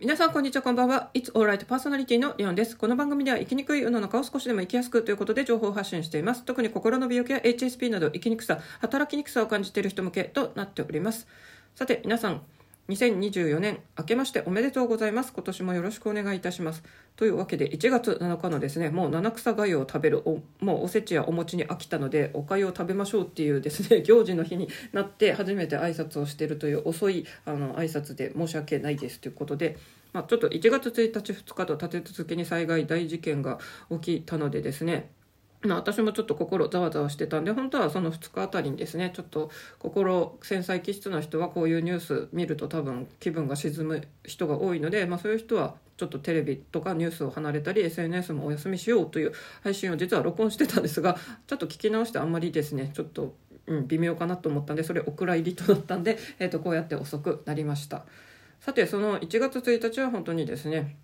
皆さん、こんにちは、こんばんは。It's Alright パーソナリティのリオンです。この番組では生きにくい世の中を少しでも生きやすくということで情報発信しています。特に心の病気や HSP など生きにくさ、働きにくさを感じている人向けとなっております。さて、皆さん、2024年明けましておめでとうございます。今年もよろしくお願いいたします。というわけで1月7日のですね、もう七草がゆを食べるお、もうおせちやお餅に飽きたので、おかゆを食べましょうっていうですね、行事の日になって初めて挨拶をしているという遅いあの挨拶で申し訳ないですということで、まあ、ちょっと1月1日2日と立て続けに災害大事件が起きたのでですね、まあ、私もちょっと心ざわざわしてたんで本当はその2日あたりにですねちょっと心繊細気質な人はこういうニュース見ると多分気分が沈む人が多いので、まあ、そういう人はちょっとテレビとかニュースを離れたり SNS もお休みしようという配信を実は録音してたんですがちょっと聞き直してあんまりですねちょっと、うん、微妙かなと思ったんでそれお蔵入りとなったんで、えー、とこうやって遅くなりました。さてその1月1日は本当にですね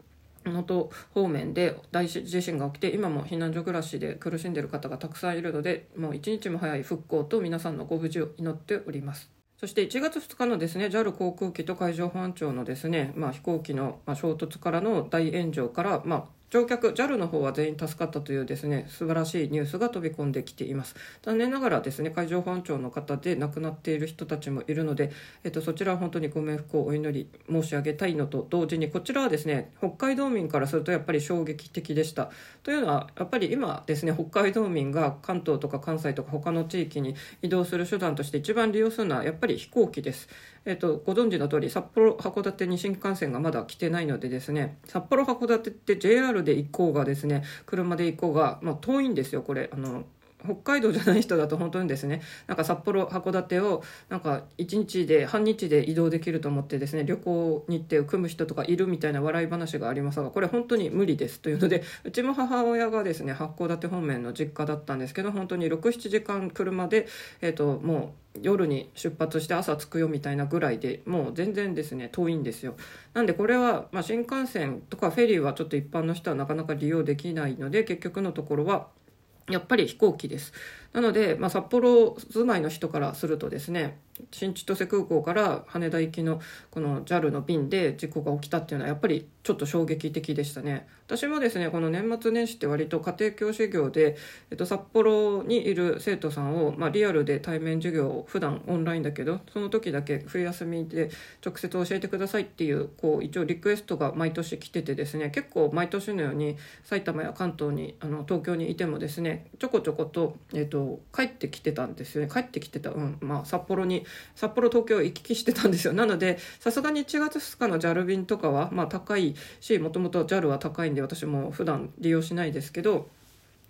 能登方面で大地震が起きて今も避難所暮らしで苦しんでいる方がたくさんいるのでもう一日も早い復興と皆さんのご無事を祈っております。そして1月2日のですね JAL 航空機と海上保安庁のですね、まあ、飛行機の衝突からの大炎上から、まあ、乗客 JAL の方は全員助かったというですね素晴らしいニュースが飛び込んできています。残念ながらですね海上保安庁の方で亡くなっている人たちもいるので、えっと、そちらは本当にご冥福をお祈り申し上げたいのと同時にこちらはですね北海道民からするとやっぱり衝撃的でした。というのはやっぱり今ですね北海道民が関東とか関西とか他の地域に移動する手段として一番利用するのはやっぱり飛行機です。えっと、ご存知の通り札幌函館に新幹線がまだ来てないのでですね札幌函館って JR で行こうがですね車で行こうが、まあ、遠いんですよこれ。あの北海道じゃない人だと本当にですねなんか札幌函館をなんか1日で半日で移動できると思ってですね旅行日程を組む人とかいるみたいな笑い話がありますがこれ本当に無理ですというのでうちも母親がですね八甲館方面の実家だったんですけど本当に67時間車で、えーと、もう夜に出発して朝着くよみたいなぐらいでもう全然ですね遠いんですよ。なんでこれは、まあ、新幹線とかフェリーはちょっと一般の人はなかなか利用できないので結局のところはやっぱり飛行機です。なので、まあ、札幌住まいの人からするとですね新千歳空港から羽田行きのこの JAL の便で事故が起きたっていうのはやっぱりちょっと衝撃的でしたね。私もですねこの年末年始って割と家庭教師業で、えっと、札幌にいる生徒さんを、まあ、リアルで対面授業を普段オンラインだけどその時だけ冬休みで直接教えてくださいっていうこう一応リクエストが毎年来ててですね結構毎年のように埼玉や関東にあの東京にいてもですねちょこちょこと,、えっと帰ってきてたんですよね。帰ってきてた、うんまあ、札幌に札幌東京行き来してたんですよなのでさすがに1月2日の JAL 便とかは、まあ、高いしもともと JAL は高いんで私も普段利用しないですけど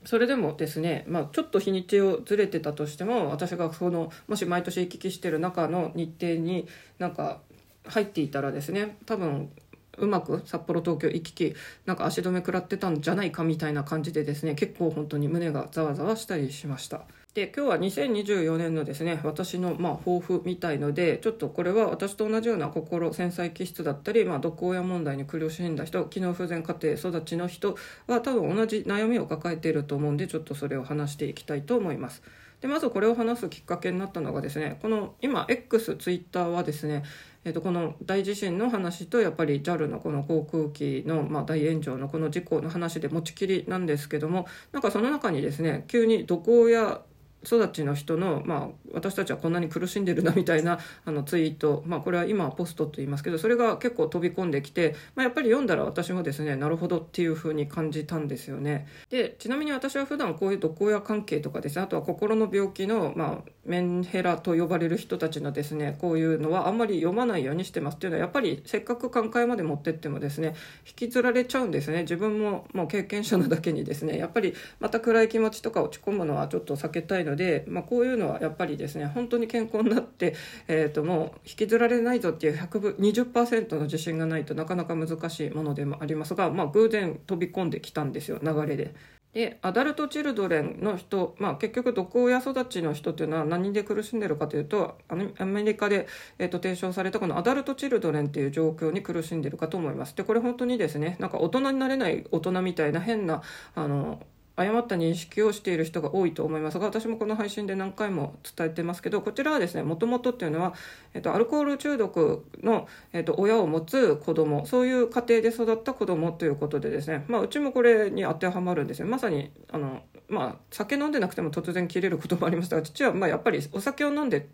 それでもですね、まあ、ちょっと日にちをずれてたとしても私がそのもし毎年行き来してる中の日程になんか入っていたらですね多分うまく札幌東京行き来なんか足止め食らってたんじゃないかみたいな感じでですね結構本当に胸がざわざわしたりしました。で今日は2024年のですね私のまあ抱負みたいのでちょっとこれは私と同じような心繊細気質だったり、まあ、毒親問題に苦しんだ人機能不全家庭育ちの人は多分同じ悩みを抱えていると思うんでちょっとそれを話していきたいと思います。でまずこれを話すきっかけになったのがですねこの今 X ツイッターはですねえー、とこの大地震の話とやっぱり JAL のこの航空機の、ま、大炎上のこの事故の話で持ちきりなんですけどもなんかその中にですね急に毒親育ちの人の、まあ、私たちはこんなに苦しんでるなみたいなあのツイート、まあ、これは今ポストと言いますけどそれが結構飛び込んできて、まあ、やっぱり読んだら私もですねなるほどっていうふうに感じたんですよね。でちなみに私は普段こういう毒親関係とかですねあとは心の病気の、まあ、メンヘラと呼ばれる人たちのですねこういうのはあんまり読まないようにしてますっていうのはやっぱりせっかく寛解まで持ってってもですね引きずられちゃうんですね。自分ももう経験者なだけにですねやっぱりまた暗い気持ちとか落ち込むのはちょっと避けたいので、でまあ、こういうのはやっぱりですね本当に健康になって、えー、ともう引きずられないぞっていう120%の自信がないとなかなか難しいものでもありますが、まあ、偶然飛び込んできたんですよ流れで。でアダルト・チルドレンの人、まあ、結局毒親育ちの人っていうのは何で苦しんでるかというとアメリカで、えー、と提唱されたこのアダルト・チルドレンっていう状況に苦しんでるかと思いますでこれ本当にですねなんか大人になれない大人みたいな変なあの誤った認識をしている人が多いと思いますが私もこの配信で何回も伝えてますけどこちらはですねもともとっていうのは、えっと、アルコール中毒の、えっと、親を持つ子供そういう家庭で育った子供ということでですね、まあ、うちもこれに当てはまるんですよ。まさにあの、まあ、酒飲んでなくても突然切れることもありましたが父はまあやっぱりお酒を飲んで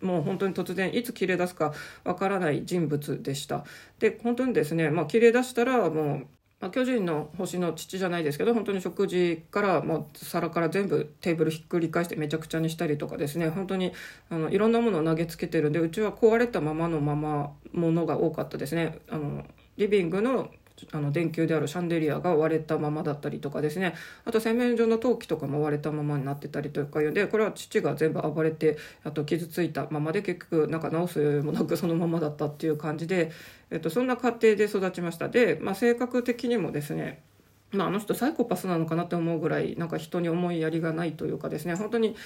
もう本当に突然いつ切れ出すかわからない人物でした。で本当にですね、まあ、切れ出したらもうまあ、巨人の星の父じゃないですけど本当に食事からもう皿から全部テーブルひっくり返してめちゃくちゃにしたりとかですね本当にあのいろんなものを投げつけてるんでうちは壊れたままのままものが多かったですね。あのリビングのあの電球であるシャンデリアが割れたままだったりとかですね。あと洗面所の陶器とかも割れたままになってたりとかいうでこれは父が全部暴れてあと傷ついたままで結局なんか直す余裕もなくそのままだったっていう感じで、えっと、そんな家庭で育ちました。で、まあ、性格的にもですねまあ、あの人サイコパスなのかなって思うぐらいなんか人に思いやりがないというかですね本当に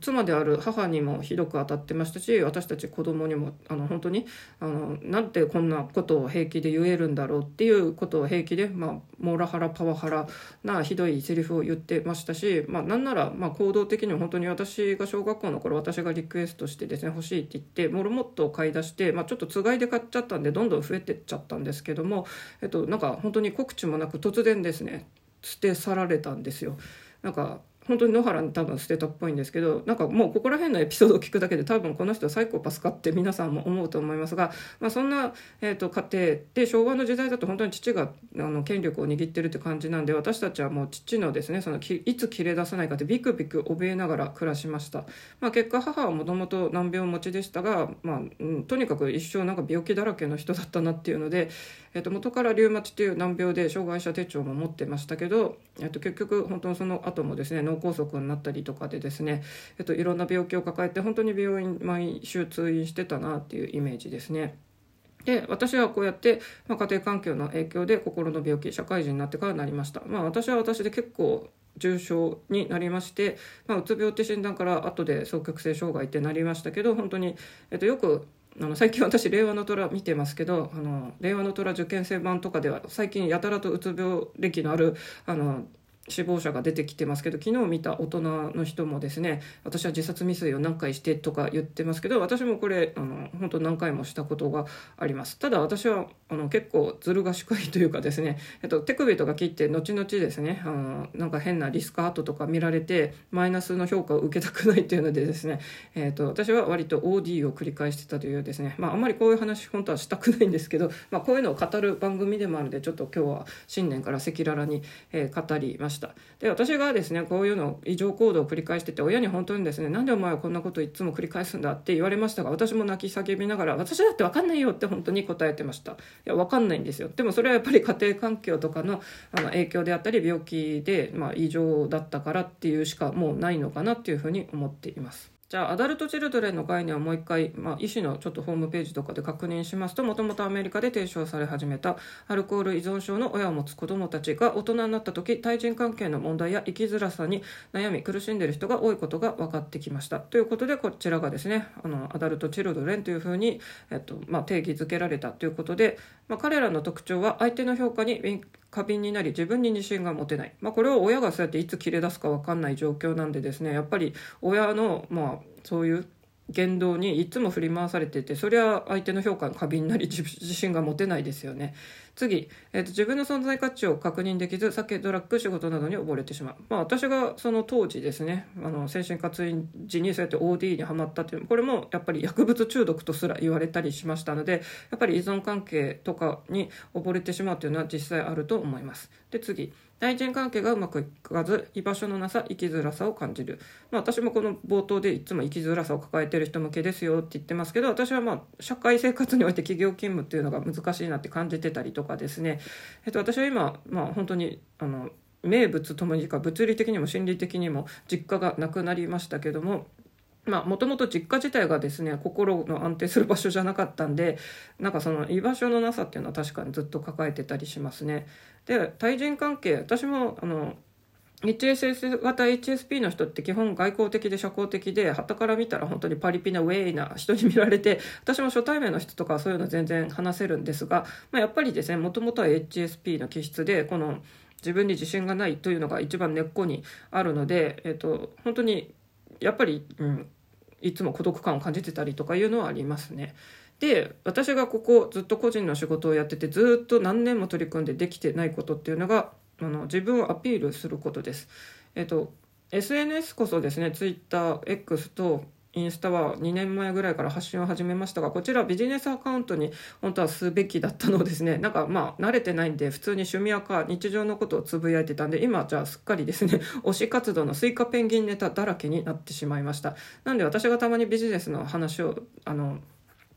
妻である母にもひどく当たってましたし私たち子供にもあの本当にあのなんてこんなことを平気で言えるんだろうっていうことを平気で、まあ、モラハラパワハラなひどいセリフを言ってましたし、まあ、なんならまあ行動的に本当に私が小学校の頃私がリクエストしてですね欲しいって言ってモルモットを買い出して、まあ、ちょっとつがいで買っちゃったんでどんどん増えてっちゃったんですけども、えっと、なんか本当に告知もなく突然ですねね捨て去られたんですよ。なんか本当に野原に多分捨てたっぽいんですけどなんかもうここら辺のエピソードを聞くだけで多分この人はサイコパスかって皆さんも思うと思いますが、まあ、そんな、えーと、家庭で昭和の時代だと本当に父があの権力を握ってるって感じなんで私たちはもう父のですねそのいつ切れ出さないかってビクビク怯えながら暮らしました、まあ、結果母はもともと難病持ちでしたが、まあうん、とにかく一生なんか病気だらけの人だったなっていうので、えー、と元からリウマチっていう難病で障害者手帳も持ってましたけど、えー、と結局本当にその後もですね脳梗塞になったりとかでですね、えっと、いろんな病気を抱えて本当に病院毎週通院してたなっていうイメージですね。で私はこうやって、まあ、家庭環境の影響で心の病気社会人になってからなりました。まあ、私は私で結構重症になりまして、まあ、うつ病って診断から後で双極性障害ってなりましたけど本当に、えっと、よくあの最近私令和の虎見てますけどあの令和の虎受験生版とかでは最近やたらとうつ病歴のあるあの死亡者が出てきてますけど昨日見た大人の人もですね私は自殺未遂を何回してとか言ってますけど私もこれあの本当何回もしたことがあります。ただ私はあの結構ずる賢いというかですね、えっと、手首とか切って後々ですねあのなんか変なリスクアートとか見られてマイナスの評価を受けたくないというのでですね、えっと、私は割と OD を繰り返してたというですね、まあ、あんまりこういう話本当はしたくないんですけど、まあ、こういうのを語る番組でもあるのでちょっと今日は新年から赤裸々に、えー、語りました。した。で私がですねこういうの異常行動を繰り返してて親に本当にですねなんでお前はこんなこといつも繰り返すんだって言われましたが私も泣き叫びながら私だって分かんないよって本当に答えてました。いや分かんないんですよ。でもそれはやっぱり家庭環境とかのあの影響であったり病気で、まあ、異常だったからっていうしかもうないのかなっていうふうに思っています。じゃあアダルト・チルドレンの概念をもう一回、まあ、医師のちょっとホームページとかで確認しますともともとアメリカで提唱され始めたアルコール依存症の親を持つ子どもたちが大人になった時対人関係の問題や生きづらさに悩み苦しんでいる人が多いことが分かってきました。ということでこちらがですねあのアダルト・チルドレンというふうに、えっとまあ、定義づけられたということで、まあ、彼らの特徴は相手の評価に過敏になり自分に自信が持てない、まあ、これは親がそうやっていつ切れ出すか分かんない状況なんでですねやっぱり親のまあそういう言動にいつも振り回されててそりゃ相手の評価の過敏になり自信が持てないですよね。次、えーと、自分の存在価値を確認できず酒ドラッグ仕事などに溺れてしまう、まあ、私がその当時ですねあの精神科通院時にそうやって OD にはまったっていうこれもやっぱり薬物中毒とすら言われたりしましたのでやっぱり依存関係とかに溺れてしまうというのは実際あると思います。で次対人関係がうまくいかず居場所のなさ生きづらさを感じる、まあ、私もこの冒頭でいつも生きづらさを抱えている人向けですよって言ってますけど私はまあ社会生活において企業勤務っていうのが難しいなって感じてたりとかかですね、えっと、私は今、まあ、本当にあの名物ともにか物理的にも心理的にも実家がなくなりましたけどもまあ、もともと実家自体がですね、心の安定する場所じゃなかったんで、なんかその居場所のなさっていうのは確かにずっと抱えてたりしますね。で、対人関係、私も、あの、HSS 型 HSP の人って基本外交的で社交的で、旗から見たら本当にパリピなウェイな人に見られて、私も初対面の人とかそういうの全然話せるんですが、まあ、やっぱりですね、もともとは HSP の気質で、この、自分に自信がないというのが一番根っこにあるので、えーと、本当にやっぱり、うん、いつも孤独感を感じてたりとかいうのはありますね。で私がここずっと個人の仕事をやっててずっと何年も取り組んでできてないことっていうのがあの自分をアピールすることです。えっと SNS こそですね TwitterX とインスタは2年前ぐらいから発信を始めましたがこちらビジネスアカウントに本当はすべきだったのですねなんかまあ慣れてないんで普通に趣味アカ日常のことをつぶやいてたんで今じゃあすっかりですね 推し活動のスイカペンギンネタだらけになってしまいましたなんで私がたまにビジネスの話をあの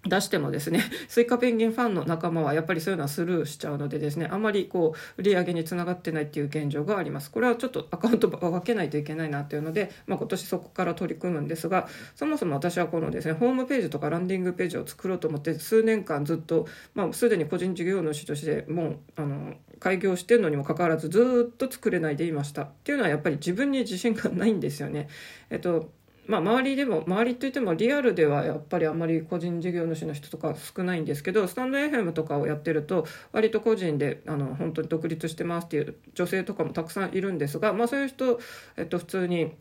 出してもですね、スイカペンギンファンの仲間はやっぱりそういうのはスルーしちゃうのでですね、あまりこう、売り上げにつながってないっていう現状があります。これはちょっとアカウントを分けないといけないなっていうので、まあ、今年そこから取り組むんですが、そもそも私はこのですね、ホームページとかランディングページを作ろうと思って数年間ずっと、まあ、すでに個人事業主としてもう、あの、開業してるのにもかかわらずずっと作れないでいました。っていうのはやっぱり自分に自信がないんですよね。えっと、まあ、周りでも周りといってもリアルではやっぱりあんまり個人事業主の人とか少ないんですけどスタンド FM とかをやってると割と個人であの本当に独立してますっていう女性とかもたくさんいるんですが、まあ、そういう人、えっと、普通に。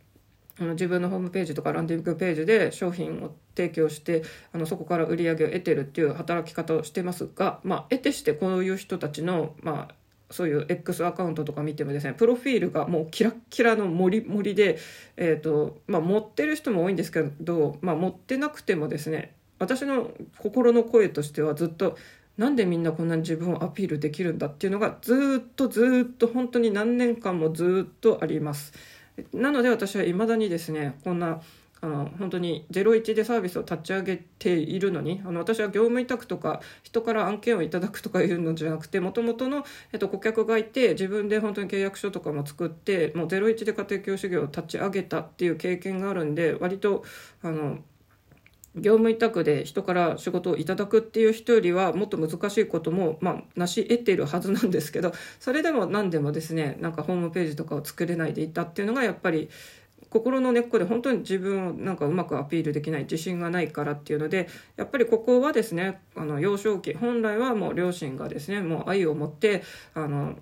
あの自分のホームページとかランディングページで商品を提供してあのそこから売り上げを得てるっていう働き方をしてますが、まあ、得てしてこういう人たちの、まあ、そういう X アカウントとか見てもですねプロフィールがもうキラッキラの森森で、えーとまあ、持ってる人も多いんですけど、まあ、持ってなくてもですね私の心の声としてはずっとなんでみんなこんなに自分をアピールできるんだっていうのがずっとずっと本当に何年間もずっとあります。なので私は未だにですねこんなあの本当に01でサービスを立ち上げているのにあの私は業務委託とか人から案件をいただくとかいうのじゃなくてもともとの、えっと、顧客がいて自分で本当に契約書とかも作ってもう01で家庭教師業を立ち上げたっていう経験があるんで割とあの業務委託で人から仕事をいただくっていう人よりはもっと難しいことも、まあ、成し得ているはずなんですけどそれでも何でもですねなんかホームページとかを作れないでいたっていうのがやっぱり心の根っこで本当に自分をなんかうまくアピールできない自信がないからっていうのでやっぱりここはですねあの幼少期本来はもう両親がですねもう愛を持ってあの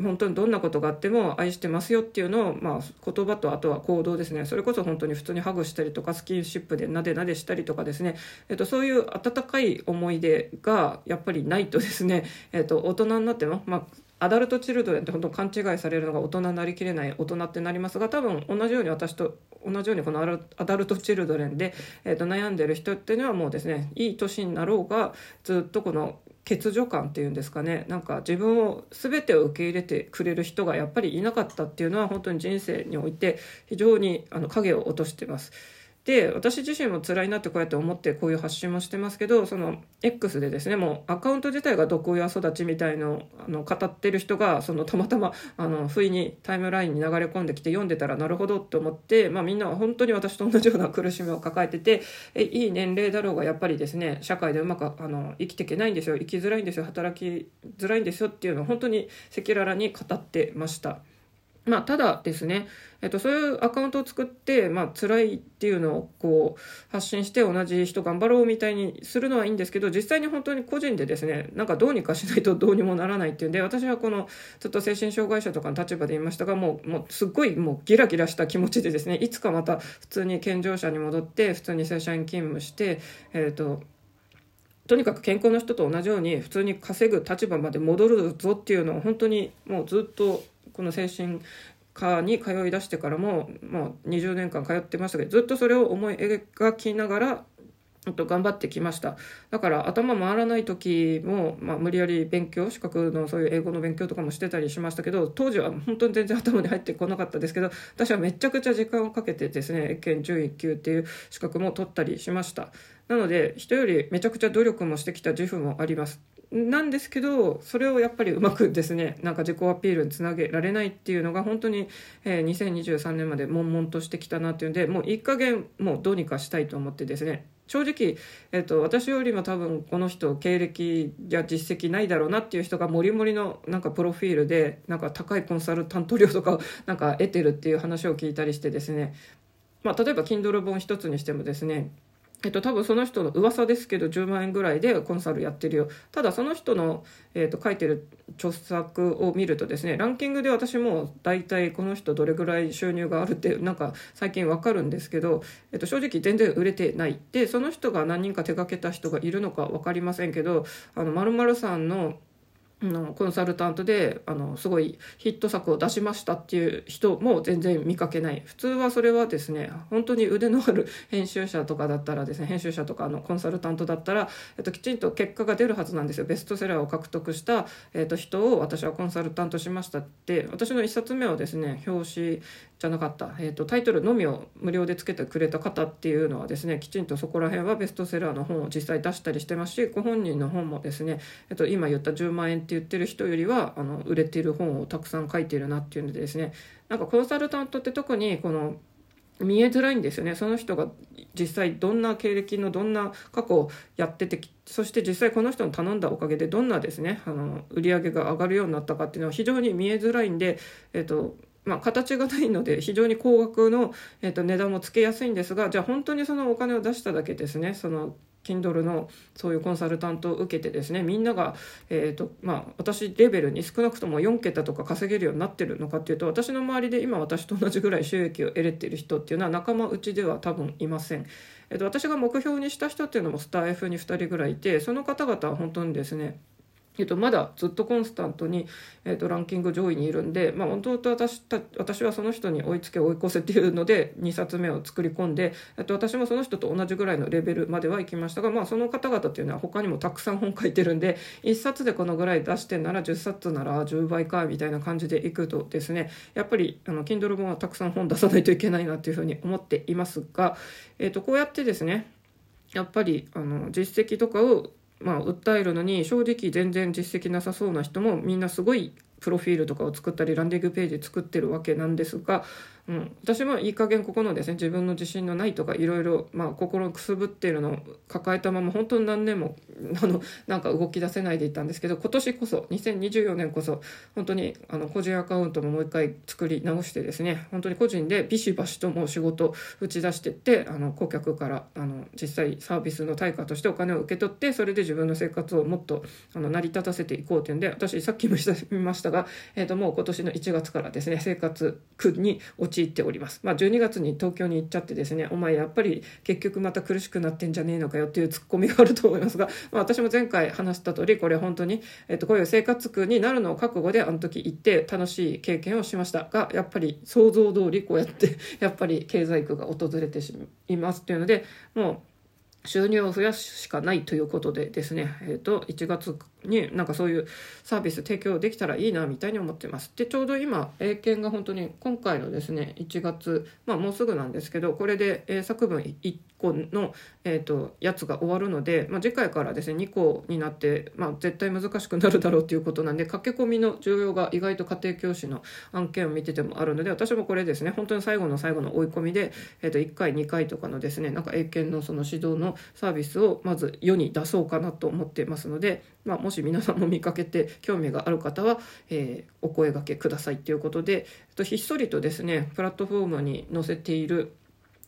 本当にどんなことがあっても愛してますよっていうのを、まあ、言葉とあとは行動ですね。それこそ本当に普通にハグしたりとかスキンシップでなでなでしたりとかですね、えっと、そういう温かい思い出がやっぱりないとですね、えっと、大人になっても、まあ、アダルトチルドレンって本当勘違いされるのが大人になりきれない大人ってなりますが多分同じように私と同じようにこのアダルトチルドレンで、えー、と悩んでる人っていうのはもうですねいい年になろうがずっとこの欠如感っていうんですかねなんか自分を全てを受け入れてくれる人がやっぱりいなかったっていうのは本当に人生において非常にあの影を落としてます。で私自身も辛いなってこうやって思ってこういう発信もしてますけどその X でですねもうアカウント自体が毒親育ちみたいのあの語ってる人がそのたまたまあの不意にタイムラインに流れ込んできて読んでたらなるほどって思って、まあ、みんなは本当に私と同じような苦しみを抱えててえいい年齢だろうがやっぱりですね社会でうまくあの生きていけないんですよ生きづらいんですよ働きづらいんですよっていうのを本当に赤裸々に語ってました。まあ、ただですね、えっと、そういうアカウントを作って、まあ辛いっていうのをこう発信して同じ人頑張ろうみたいにするのはいいんですけど実際に本当に個人でですねなんかどうにかしないとどうにもならないっていうんで私はこのちょっと精神障害者とかの立場で言いましたがもうもうすっごいもうギラギラした気持ちでですねいつかまた普通に健常者に戻って普通に正社員勤務してえっ、ととにかく健康な人と同じように普通に稼ぐ立場まで戻るぞっていうのを本当にもうずっとこの精神科に通い出してからも、まあ、20年間通ってましたけどずっとそれを思い描きながらと頑張ってきました。だから頭回らない時も、まあ、無理やり勉強資格のそういう英語の勉強とかもしてたりしましたけど当時は本当に全然頭に入ってこなかったですけど私はめちゃくちゃ時間をかけてですね英検11級っていう資格も取ったりしました。なので人よりめちゃくちゃ努力もしてきた自負もあります。なんですけどそれをやっぱりうまくですねなんか自己アピールにつなげられないっていうのが本当に、えー、2023年まで悶々としてきたなっていうんでもういい加減もうどうにかしたいと思ってですね正直、えーと、私よりも多分この人経歴や実績ないだろうなっていう人がもりもりのなんかプロフィールでなんか高いコンサルタント料とかを なんか得てるっていう話を聞いたりしてですね、まあ、例えば Kindle 本一つにしてもですねえっと、多分その人の噂ですけど10万円ぐらいでコンサルやってるよ。ただその人の、えっと、書いてる著作を見るとですねランキングで私も大体この人どれぐらい収入があるってなんか最近わかるんですけど、えっと、正直全然売れてない。でその人が何人か手掛けた人がいるのか分かりませんけどあのまるさんののコンサルタントであのすごいヒット作を出しましたっていう人も全然見かけない。普通はそれはですね本当に腕のある編集者とかだったらですね編集者とかのコンサルタントだったら、えっと、きちんと結果が出るはずなんですよ。ベストセラーを獲得した、えっと、人を私はコンサルタントしましたって。私の1冊目をですね表紙じゃなかった、えっと、タイトルのみを無料でつけてくれた方っていうのはですねきちんとそこら辺はベストセラーの本を実際出したりしてますしご本人の本もですね、えっと、今言った10万円って言ってる人よりはあの売れてる本をたくさん書いてるなっていうのでですねなんかコンサルタントって特にこの見えづらいんですよね。その人が実際どんな経歴のどんな過去をやっててそして実際この人に頼んだおかげでどんなですねあの売り上げが上がるようになったかっていうのは非常に見えづらいんで、えっとまあ、形がないので非常に高額の、えっと値段もつけやすいんですがじゃあ本当にそのお金を出しただけですねその Kindle のそういうコンサルタントを受けてですねみんなが、えーとまあ、私レベルに少なくとも4桁とか稼げるようになってるのかっていうと私の周りで今私と同じぐらい収益を得れてる人っていうのは仲間内では多分いません。えーと、私が目標にした人っていうのもスター F に2人ぐらいいてその方々は本当にですねえっと、まだずっとコンスタントに、えっと、ランキング上位にいるんで、まあ、本当私た私はその人に追いつけ追い越せっていうので2冊目を作り込んで、えっと、私もその人と同じぐらいのレベルまでは行きましたが、まあ、その方々っていうのは他にもたくさん本書いてるんで1冊でこのぐらい出してんなら10冊なら10倍かみたいな感じでいくとですねやっぱりあの Kindle 本はたくさん本出さないといけないなっていうふうに思っていますが、えっと、こうやってですねやっぱりあの実績とかをまあ、訴えるのに正直全然実績なさそうな人もみんなすごいプロフィールとかを作ったりランディングページ作ってるわけなんですがうん、私もいい加減ここのですね自分の自信のないとかいろいろ、まあ、心くすぶっているのを抱えたまま本当に何年も あのなんか動き出せないでいたんですけど今年こそ2024年こそ本当にあの個人アカウントももう一回作り直してですね本当に個人でビシバシともう仕事打ち出していってあの顧客からあの実際サービスの対価としてお金を受け取ってそれで自分の生活をもっとあの成り立たせていこうというんで私さっきも言いましたが、えー、ともう今年の1月からですね生活苦に落ち陥っております。まあ、12月に東京に行っちゃってですね、お前やっぱり結局また苦しくなってんじゃねえのかよっていうツッコミがあると思いますが、まあ、私も前回話した通り、これ本当に、えっと、こういう生活苦になるのを覚悟であの時行って楽しい経験をしましたが、やっぱり想像通りこうやって やっぱり経済苦が訪れてしまいますっていうので、もう収入を増やすしかないということでですね、えっ、と、1月になんかそういうサービス提供できたらいいなみたいに思ってます。でちょうど今英検が本当に今回のですね1月まあもうすぐなんですけどこれで英作文1個の、えーと、やつが終わるので、まあ、次回からですね2個になって、まあ、絶対難しくなるだろうということなんで駆け込みの重要が意外と家庭教師の案件を見ててもあるので私もこれですね本当に最後の最後の追い込みで、えー、と1回2回とかのですねなんか英検のその指導のサービスをまず世に出そうかなと思ってますのでまあ、もし皆さんも見かけて興味がある方は、えー、お声がけくださいということでとひっそりとですねプラットフォームに載せている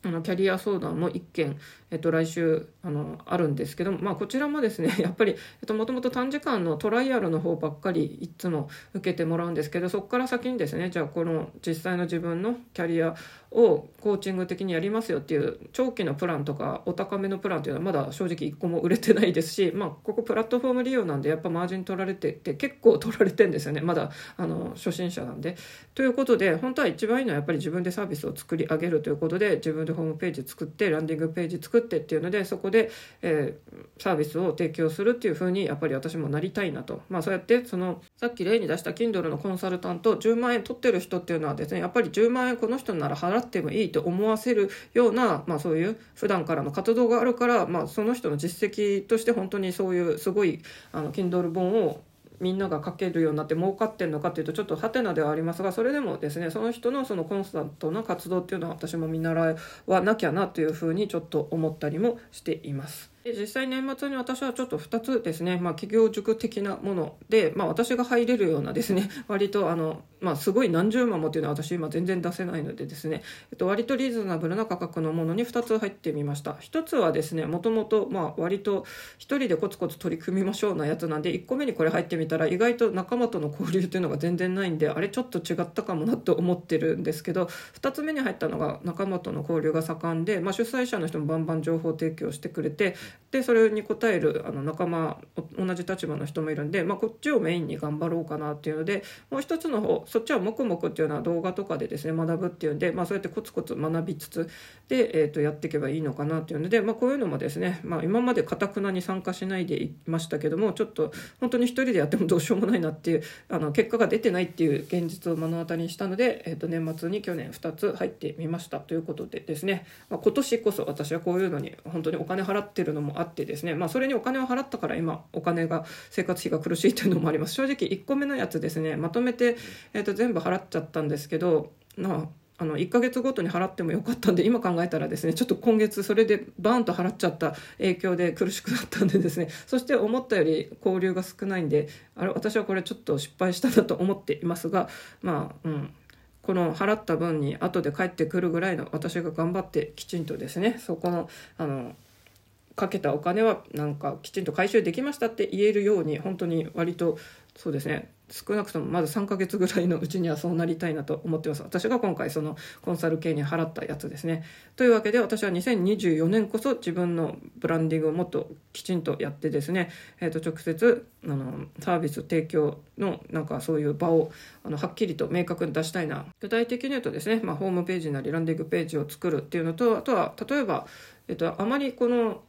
あのキャリア相談も1件、えっと、来週あのあるんですけども、まあ、こちらもですね やっぱり、えっと、もともと短時間のトライアルの方ばっかりいつも受けてもらうんですけどそこから先にですねじゃあこの実際の自分のキャリアをコーチング的にやりますよっていう長期のプランとかお高めのプランっていうのはまだ正直1個も売れてないですし、まあ、ここプラットフォーム利用なんでやっぱマージン取られてて結構取られてんですよねまだあの初心者なんで。ということで本当は一番いいのはやっぱり自分でサービスを作り上げるということで自分でホームページ作ってランディングページ作ってってっていうのでそこで、えー、サービスを提供するっていうふうにやっぱり私もなりたいなと。まあそうやってそのさっき例に出した Kindle のコンサルタント10万円取ってる人っていうのはですねやっぱり10万円この人なら払ってもいいと思わせるような、まあ、そういう普段からの活動があるから、まあ、その人の実績として本当にそういうすごいあの Kindle 本をみんなが書けるようになって儲かってんのかっていうとちょっとハテナではありますがそれでもですねその人のそのコンスタントな活動っていうのは私も見習わなきゃなというふうにちょっと思ったりもしています。で実際年末に私はちょっと2つですね、まあ、企業塾的なもので、まあ、私が入れるようなですね 割とあの、まあ、すごい何十万もっていうのは私今全然出せないのでですね、えっと、割とリーズナブルな価格のものに2つ入ってみました。1つはですねもともと割と1人でコツコツ取り組みましょうなやつなんで1個目にこれ入ってみたら意外と仲間との交流っていうのが全然ないんであれちょっと違ったかもなと思ってるんですけど2つ目に入ったのが仲間との交流が盛んで、まあ、主催者の人もバンバン情報提供してくれてでそれに応えるあの仲間同じ立場の人もいるんで、まあ、こっちをメインに頑張ろうかなっていうのでもう一つの方そっちは黙々っていうのは動画とかでですね学ぶっていうんで、まあ、そうやってコツコツ学びつつで、えー、とやっていけばいいのかなっていうので、まあ、こういうのもですね、まあ、今までかたくなに参加しないでいましたけどもちょっと本当に一人でやってもどうしようもないなっていうあの結果が出てないっていう現実を目の当たりにしたので、えー、と年末に去年2つ入ってみましたということでですね、まあ、今年こそ私はこういうのに本当にお金払ってるのあってですね、まあ、それにお金を払ったから今お金が生活費が苦しいというのもあります。正直1個目のやつですねまとめて、えー、と全部払っちゃったんですけどまああの1ヶ月ごとに払ってもよかったんで今考えたらですねちょっと今月それでバーンと払っちゃった影響で苦しくなったんでですねそして思ったより交流が少ないんであれ私はこれちょっと失敗したなと思っていますがまあうん。この払った分に後で返ってくるぐらいの私が頑張ってきちんとですねそこのあのかけたお金はなんかきちんと回収できましたって言えるように本当に割とそうですね。少なくともまず3ヶ月ぐらいのうちにはそうなりたいなと思ってます。私が今回そのコンサル系に払ったやつですね。というわけで私は2024年こそ自分のブランディングをもっときちんとやってですね、えー、と直接あのサービス提供のなんかそういう場をあのはっきりと明確に出したいな。具体的に言うとですね、まあ、ホームページなりランディングページを作るっていうのとあとは例えば、えっと、あまりこの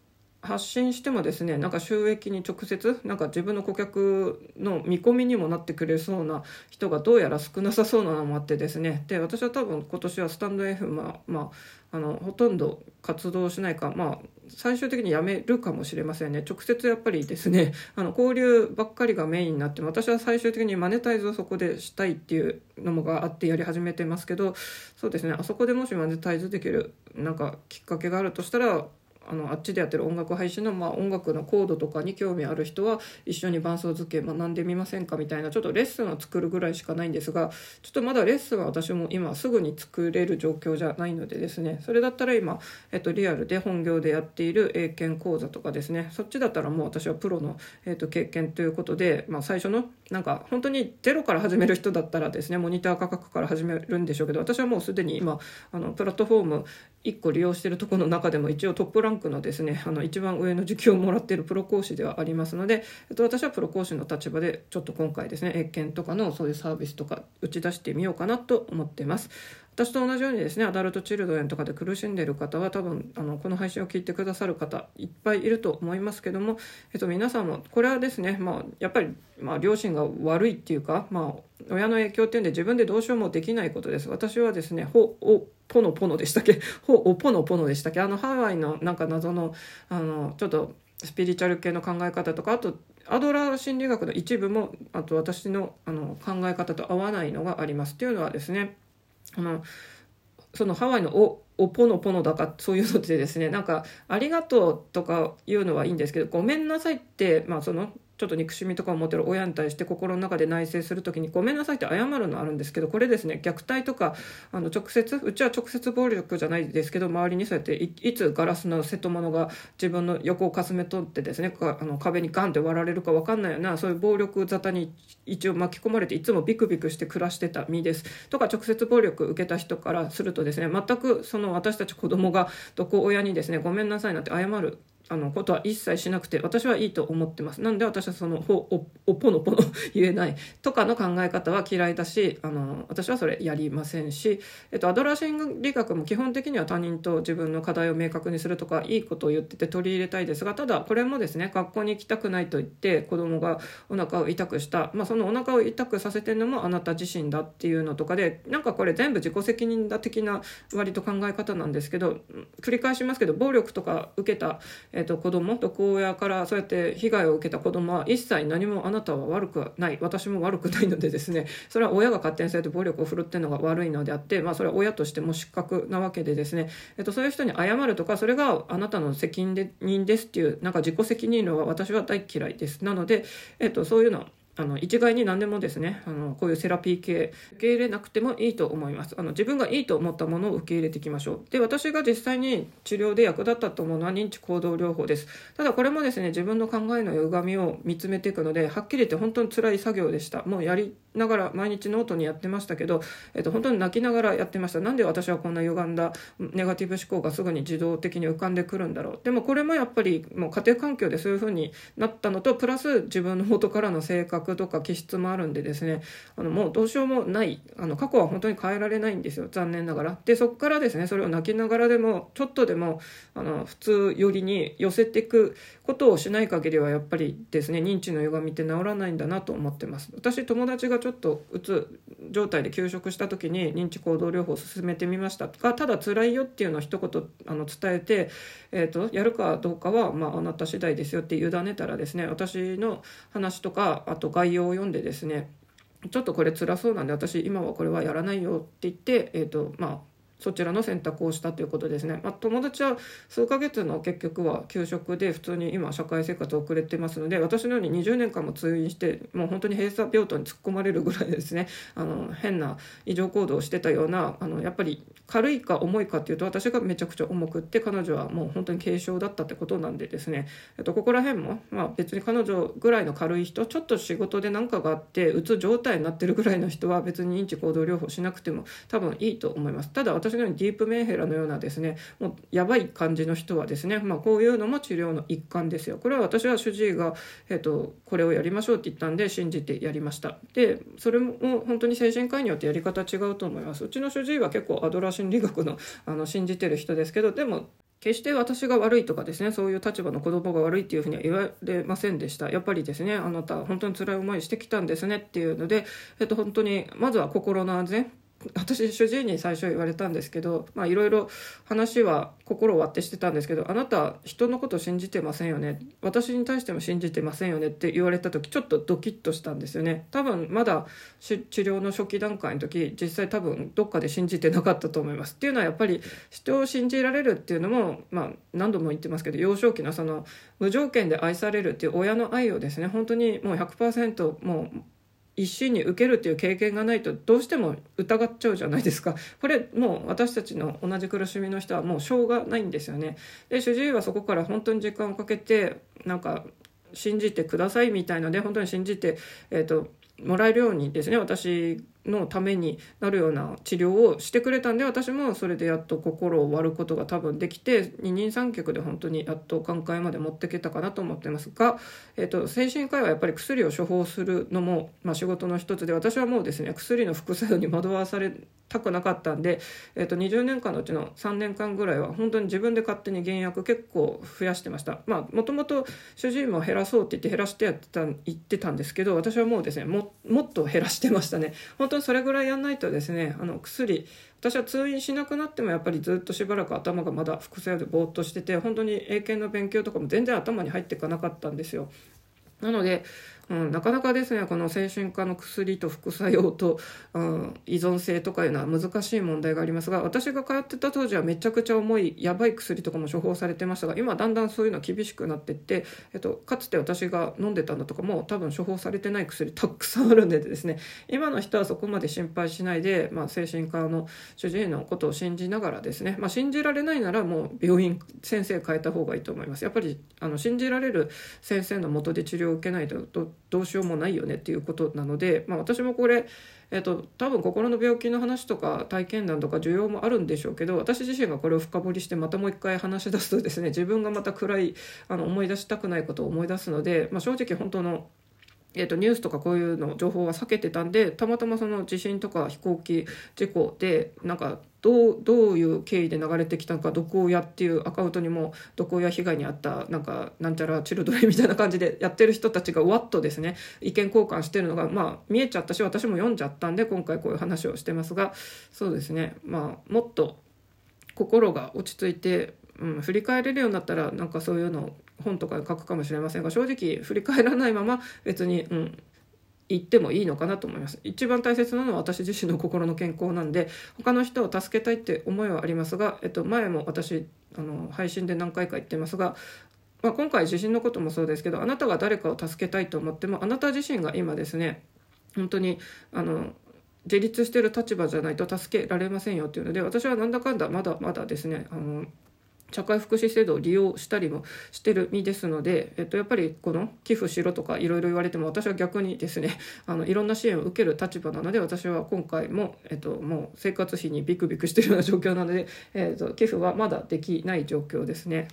発信してもですねなんか収益に直接なんか自分の顧客の見込みにもなってくれそうな人がどうやら少なさそうなのもあってですね。で私は多分今年はスタンド F まあ、まあ、あのほとんど活動しないかまあ最終的にやめるかもしれませんね。直接やっぱりですね あの交流ばっかりがメインになって私は最終的にマネタイズをそこでしたいっていうのもがあってやり始めてますけどそうですねあそこでもしマネタイズできるなんかきっかけがあるとしたらあのあっちでやってる音楽配信の、まあ、音楽のコードとかに興味ある人は一緒に伴奏付け学んでみませんかみたいなちょっとレッスンを作るぐらいしかないんですがちょっとまだレッスンは私も今すぐに作れる状況じゃないのでですねそれだったら今、えっと、リアルで本業でやっている英検講座とかですねそっちだったらもう私はプロの、えっと、経験ということで、まあ、最初のなんか本当にゼロから始める人だったらですねモニター価格から始めるんでしょうけど私はもうすでに今あのプラットフォーム1個利用してるところの中でも一応トップランクのですねあの一番上の受給をもらっているプロ講師ではありますので、えっと、私はプロ講師の立場でちょっと今回ですね英検とかのそういうサービスとか打ち出してみようかなと思ってます。私と同じようにですねアダルトチルドレンとかで苦しんでいる方は多分あのこの配信を聞いてくださる方いっぱいいると思いますけども、えっと、皆さんもこれはですね、まあ、やっぱり、まあ、両親が悪いっていうか、まあ、親の影響っていうんで自分でどうしようもできないことです。私はですねほおポノポノでしたっけ？ほおポノポノでしたっけ？あのハワイのなんか謎のあのちょっとスピリチュアル系の考え方とかあとアドラー心理学の一部もあと私のあの考え方と合わないのがありますっていうのはですねあのそのハワイのおおポノポノだかそういうのってですねなんか「ありがとう」とか言うのはいいんですけど「ごめんなさい」ってまあそのちょっと憎しみとかを持ってる親に対して心の中で内省する時に「ごめんなさい」って謝るのあるんですけどこれですね虐待とかあの直接うちは直接暴力じゃないですけど周りにそうやっていつガラスの瀬戸物が自分の横をかすめ取ってですねあの壁にガンって割られるか分かんないようなそういう暴力沙汰に一応巻き込まれていつもビクビクして暮らしてた身ですとか直接暴力受けた人からするとですね全くその私たち子供が毒親にですねごめんなさいなんて謝るあのことは一切しなくて私はいいと思ってます。なんで私はそのほおおぽのぽの 言えない。とかの考え方は嫌いだしあの私はそれやりませんし、えっと、アドラー心理学も基本的には他人と自分の課題を明確にするとかいいことを言ってて取り入れたいですがただこれもですね学校に行きたくないと言って子供がお腹を痛くした、まあ、そのお腹を痛くさせてるのもあなた自身だっていうのとかでなんかこれ全部自己責任だ的な割と考え方なんですけど繰り返しますけど暴力とか受けたえーと、子供毒親からそうやって被害を受けた子供は一切何もあなたは悪くない。私も悪くないのでですねそれは親が勝手にそうやって暴力を振るってるのが悪いのであって、まあ、それは親としても失格なわけでですね、えーと、そういう人に謝るとかそれがあなたの責任ですっていうなんか自己責任論は私は大嫌いです。なので、えーとそういうのはあの一概に何でもですねあのこういうセラピー系受け入れなくてもいいと思います。あの自分がいいと思ったものを受け入れていきましょう。で私が実際に治療で役立ったと思うのは認知行動療法です。ただこれもですね自分の考えの歪みを見つめていくのではっきり言って本当に辛い作業でした。もうやりながら毎日ノートにやってましたけど、えっと、本当に泣きながらやってました。なんで私はこんな歪んだネガティブ思考がすぐに自動的に浮かんでくるんだろう。でもこれもやっぱりもう家庭環境でそういうふうになったのとプラス自分の元からの性格とか気質もあるんでですね。あのもうどうしようもない。あの過去は本当に変えられないんですよ。残念ながら。でそこからですねそれを泣きながらでもちょっとでもあの普通寄りに寄せていくことをしない限りはやっぱりですね認知の歪みって治らないんだなと思ってます。私友達がちょっとうつ状態で休職した時に認知行動療法を進めてみました。がただ辛いよっていうのを一言あの伝えて、えーと、やるかどうかは、まあ、あなた次第ですよって委ねたらですね私の話とかあと概要を読んでですねちょっとこれ辛そうなんで私今はこれはやらないよって言って、えーとまあ、そちらの選択をしたということですね、まあ、友達は数ヶ月の結局は休職で普通に今社会生活を送れてますので私のように20年間も通院してもう本当に閉鎖病棟に突っ込まれるぐらいですね。あの変な異常行動をしてたようなあのやっぱり軽いか重いかっていうと私がめちゃくちゃ重くって彼女はもう本当に軽症だったってことなんでですね、えっと、ここら辺も、まあ、別に彼女ぐらいの軽い人ちょっと仕事で何かがあってうつ状態になってるぐらいの人は別に認知行動療法しなくても多分いいと思います。ただ私のようにディープメンヘラのようなですねもうやばい感じの人はですね、まあ、こういうのも治療の一環ですよ。これは私は主治医が、えっと、これをやりましょうって言ったんで信じてやりました。でそれも本当に精神科医によってやり方違うと思います。うちの主治医は結構アドラー心理学の あの信じてる人ですけどでも決して私が悪いとかですねそういう立場の子供が悪いっていうふうには言われませんでした。やっぱりですねあなた本当に辛い思いしてきたんですねっていうので、えっと、本当にまずは心の安全。私主治医に最初言われたんですけどいろいろ話は心を割ってしてたんですけどあなた人のこと信じてませんよね。私に対しても信じてませんよねって言われた時ちょっとドキッとしたんですよね。多分まだ治療の初期段階の時実際多分どっかで信じてなかったと思います。っていうのはやっぱり人を信じられるっていうのもまあ何度も言ってますけど幼少期のその無条件で愛されるっていう親の愛をですね本当にもう100%もう一心に受けるっていう経験がないとどうしても疑っちゃうじゃないですか。これもう私たちの同じ苦しみの人はもうしょうがないんですよね。で主治医はそこから本当に時間をかけてなんか信じてくださいみたいので本当に信じて、えーともらえるようにですね私のためになるような治療をしてくれたんで私もそれでやっと心を割ることが多分できて二人三脚で本当にやっと寛解まで持ってけたかなと思ってますが、えーと、精神科医はやっぱり薬を処方するのも、まあ、仕事の一つで私はもうですね薬の副作用に惑わされたくなかったんで、えーと、20年間のうちの3年間ぐらいは本当に自分で勝手に減薬結構増やしてました。まあもともと主治医も減らそうって言って減らしてやってた言ってたんですけど私はもうですねももっと減らしてましたね。本当にそれぐらいやんないとですねあの薬私は通院しなくなってもやっぱりずっとしばらく頭がまだ副作用でぼーっとしてて本当に英検の勉強とかも全然頭に入っていかなかったんですよ。なのでうん、なかなかですねこの精神科の薬と副作用と、うん、依存性とかいうのは難しい問題がありますが私が通ってた当時はめちゃくちゃ重いやばい薬とかも処方されてましたが今だんだんそういうのは厳しくなってって、えっと、かつて私が飲んでたのとかも多分処方されてない薬たくさんあるんでですね。今の人はそこまで心配しないで、まあ、精神科の主治医のことを信じながらですね、まあ、信じられないならもう病院先生変えた方がいいと思います。やっぱりあの信じられる先生のもとで治療を受けないとどうしようもないよねっていうことなので、まあ、私もこれ、えっと、多分心の病気の話とか体験談とか需要もあるんでしょうけど私自身がこれを深掘りしてまたもう一回話し出すとですね自分がまた暗いあの思い出したくないことを思い出すので、まあ、正直本当のえーと、ニュースとかこういうの情報は避けてたんでたまたまその地震とか飛行機事故でなんかどうどういう経緯で流れてきたのか毒親っていうアカウントにも毒親被害に遭ったなんかなんちゃらチルドレンみたいな感じでやってる人たちがわっとですね 意見交換してるのがまあ見えちゃったし私も読んじゃったんで今回こういう話をしてますがそうですね。まあもっと心が落ち着いてうん、振り返れるようになったらなんかそういうのを本とかで書くかもしれませんが正直振り返らないまま別に、うん、言ってもいいのかなと思います。一番大切なのは私自身の心の健康なんで他の人を助けたいって思いはありますが、えっと、前も私あの配信で何回か言ってますがまあ、今回地震のこともそうですけどあなたが誰かを助けたいと思ってもあなた自身が今ですね本当にあの自立してる立場じゃないと助けられませんよっていうので私はなんだかんだまだまだですねあの社会福祉制度を利用したりもしてる身ですので、えっと、やっぱりこの寄付しろとかいろいろ言われても私は逆にですね あのいろんな支援を受ける立場なので私は今回も、えっと、もう生活費にビクビクしてるような状況なので、えっと、寄付はまだできない状況ですね。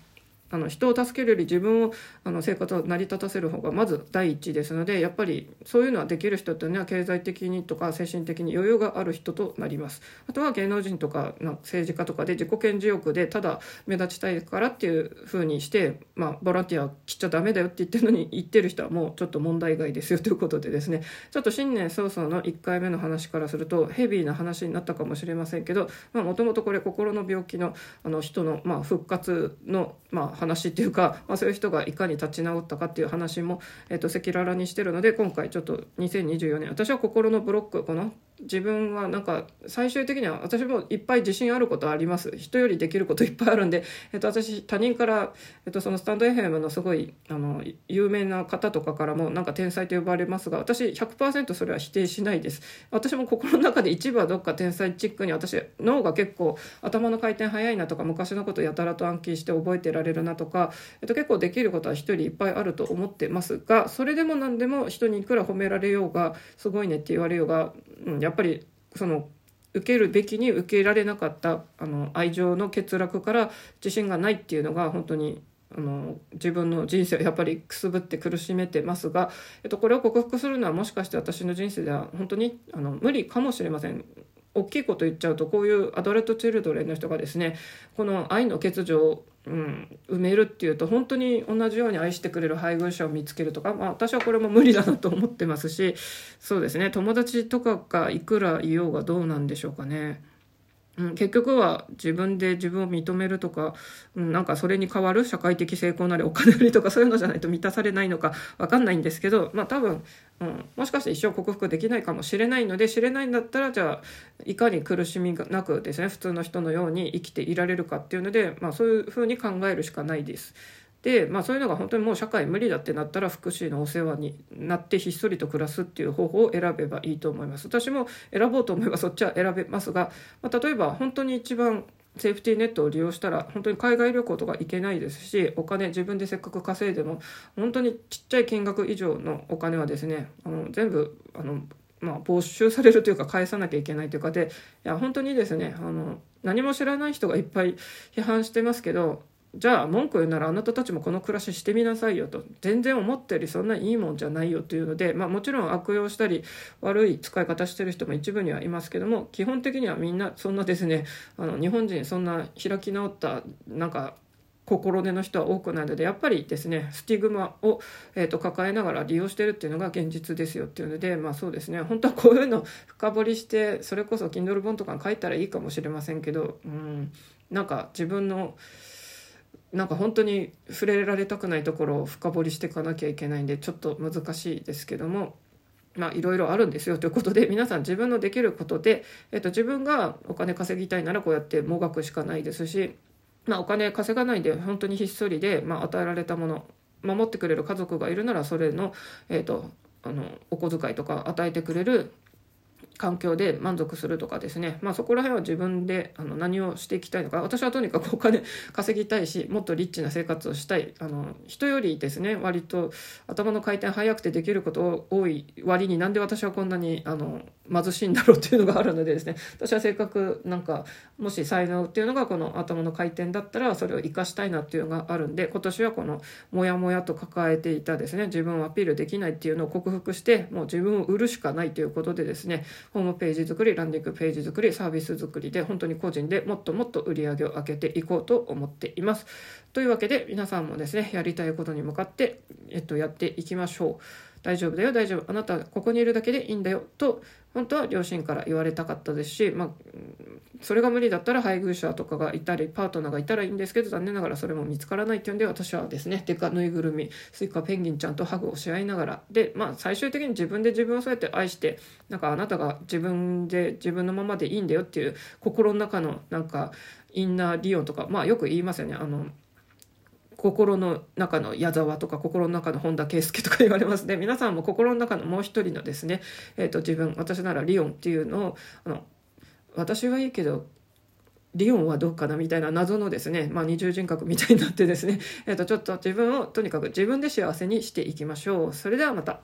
あの人を助けるより自分をあの生活を成り立たせる方がまず第一ですのでやっぱりそういうのはできる人っていうのは経済的にとか精神的に余裕がある人となります。あとは芸能人とか政治家とかで自己顕示欲でただ目立ちたいからっていうふうにして、まあ、ボランティア切っちゃダメだよって言ってるのに言ってる人はもうちょっと問題外ですよということでですね。ちょっと新年早々の1回目の話からするとヘビーな話になったかもしれませんけどもともとこれ心の病気のあの人の、まあ、復活の、まあ、話っていうか、まあ、そういう人がいかに立ち直ったかっていう話も赤裸々にしてるので今回ちょっと2024年私は心のブロックこの自分はなんか最終的には私もいっぱい自信あることあります。人よりできることいっぱいあるんで、えっと、私他人から、えっと、そのスタンド FM のすごいあの有名な方とかからもなんか天才と呼ばれますが私100%それは否定しないです。私も心の中で一部はどっか天才チックに私脳が結構頭の回転早いなとか昔のことやたらと暗記して覚えてられるなとか、えっと、結構できることは一人いっぱいあると思ってますがそれでも何でも人にいくら褒められようがすごいねって言われようが、うん、やっっぱりその受けるべきに受けられなかったあの愛情の欠落から自信がないっていうのが本当にあの自分の人生をやっぱりくすぶって苦しめてますが、えっと、これを克服するのはもしかして私の人生では本当にあの無理かもしれません。大きいこと言っちゃうとこういうアドレット・チルドレンの人がですねこの愛の欠如うん、埋めるっていうと本当に同じように愛してくれる配偶者を見つけるとか、まあ、私はこれも無理だなと思ってますしそうですね友達とかがいくらいようがどうなんでしょうかね。うん、結局は自分で自分を認めるとか、うん、なんかそれに代わる社会的成功なりお金なりとか そういうのじゃないと満たされないのか分かんないんですけど、まあ多分、うん、もしかして一生克服できないかもしれないので知れないんだったらじゃあいかに苦しみがなくですね普通の人のように生きていられるかっていうので、まあ、そういうふうに考えるしかないです。で、まあ、そういうのが本当にもう社会無理だってなったら福祉のお世話になってひっそりと暮らすっていう方法を選べばいいと思います。私も選ぼうと思えばそっちは選べますが、まあ、例えば本当に一番セーフティーネットを利用したら本当に海外旅行とか行けないですしお金自分でせっかく稼いでも本当にちっちゃい金額以上のお金はですねあの全部あのまあ、没収されるというか返さなきゃいけないというかでいや本当にですねあの何も知らない人がいっぱい批判してますけどじゃあ文句言うならあなたたちもこの暮らししてみなさいよと。全然思ったよりそんないいもんじゃないよというので、まあ、もちろん悪用したり悪い使い方してる人も一部にはいますけども基本的にはみんなそんなですね あの日本人そんな開き直ったなんか心根の人は多くないのでやっぱりですねスティグマを、えーと、抱えながら利用してるっていうのが現実ですよっていうのでまあそうですね。本当はこういうの深掘りしてそれこそ Kindle 本とかに書いたらいいかもしれませんけどうん。なんか自分のなんか本当に触れられたくないところを深掘りしていかなきゃいけないんでちょっと難しいですけどもまあいろいろあるんですよ。ということで皆さん自分のできることで、えっと、自分がお金稼ぎたいならこうやってもがくしかないですし、まあ、お金稼がないで本当にひっそりで、まあ、与えられたもの守ってくれる家族がいるならそれの,、えっとあのお小遣いとか与えてくれる環境で満足するとかですね、まあ、そこら辺は自分であの何をしていきたいのか。私はとにかくお金稼ぎたいしもっとリッチな生活をしたい。あの人よりですね割と頭の回転早くてできること多い割になんで私はこんなにあの貧しいんだろうっていうのがあるのでですね。私は性格なんかもし才能っていうのがこの頭の回転だったらそれを生かしたいなっていうのがあるんで今年はこのモヤモヤと抱えていたですね自分をアピールできないっていうのを克服してもう自分を売るしかないということでですねホームページ作りランディングページ作りサービス作りで本当に個人でもっともっと売り上げを上げていこうと思っています。というわけで皆さんもですねやりたいことに向かって、えっと、やっていきましょう。大丈夫だよ大丈夫。あなたここにいるだけでいいんだよと本当は両親から言われたかったですし、まあ、それが無理だったら配偶者とかがいたりパートナーがいたらいいんですけど残念ながらそれも見つからないっていうんで私はですねでかぬいぐるみスイカペンギンちゃんとハグをし合いながらで、まあ、最終的に自分で自分をそうやって愛してなんかあなたが自分で自分のままでいいんだよっていう心の中のなんかインナーリオンとかまあよく言いますよね。あの心の中の矢沢とか心の中の本田圭佑とか言われますね皆さんも心の中のもう一人のですね、えー、と自分私ならリオンっていうのをあの私はいいけどリオンはどうかなみたいな謎のですね、まあ、二重人格みたいになってですね、えー、とちょっと自分をとにかく自分で幸せにしていきましょう。それではまた。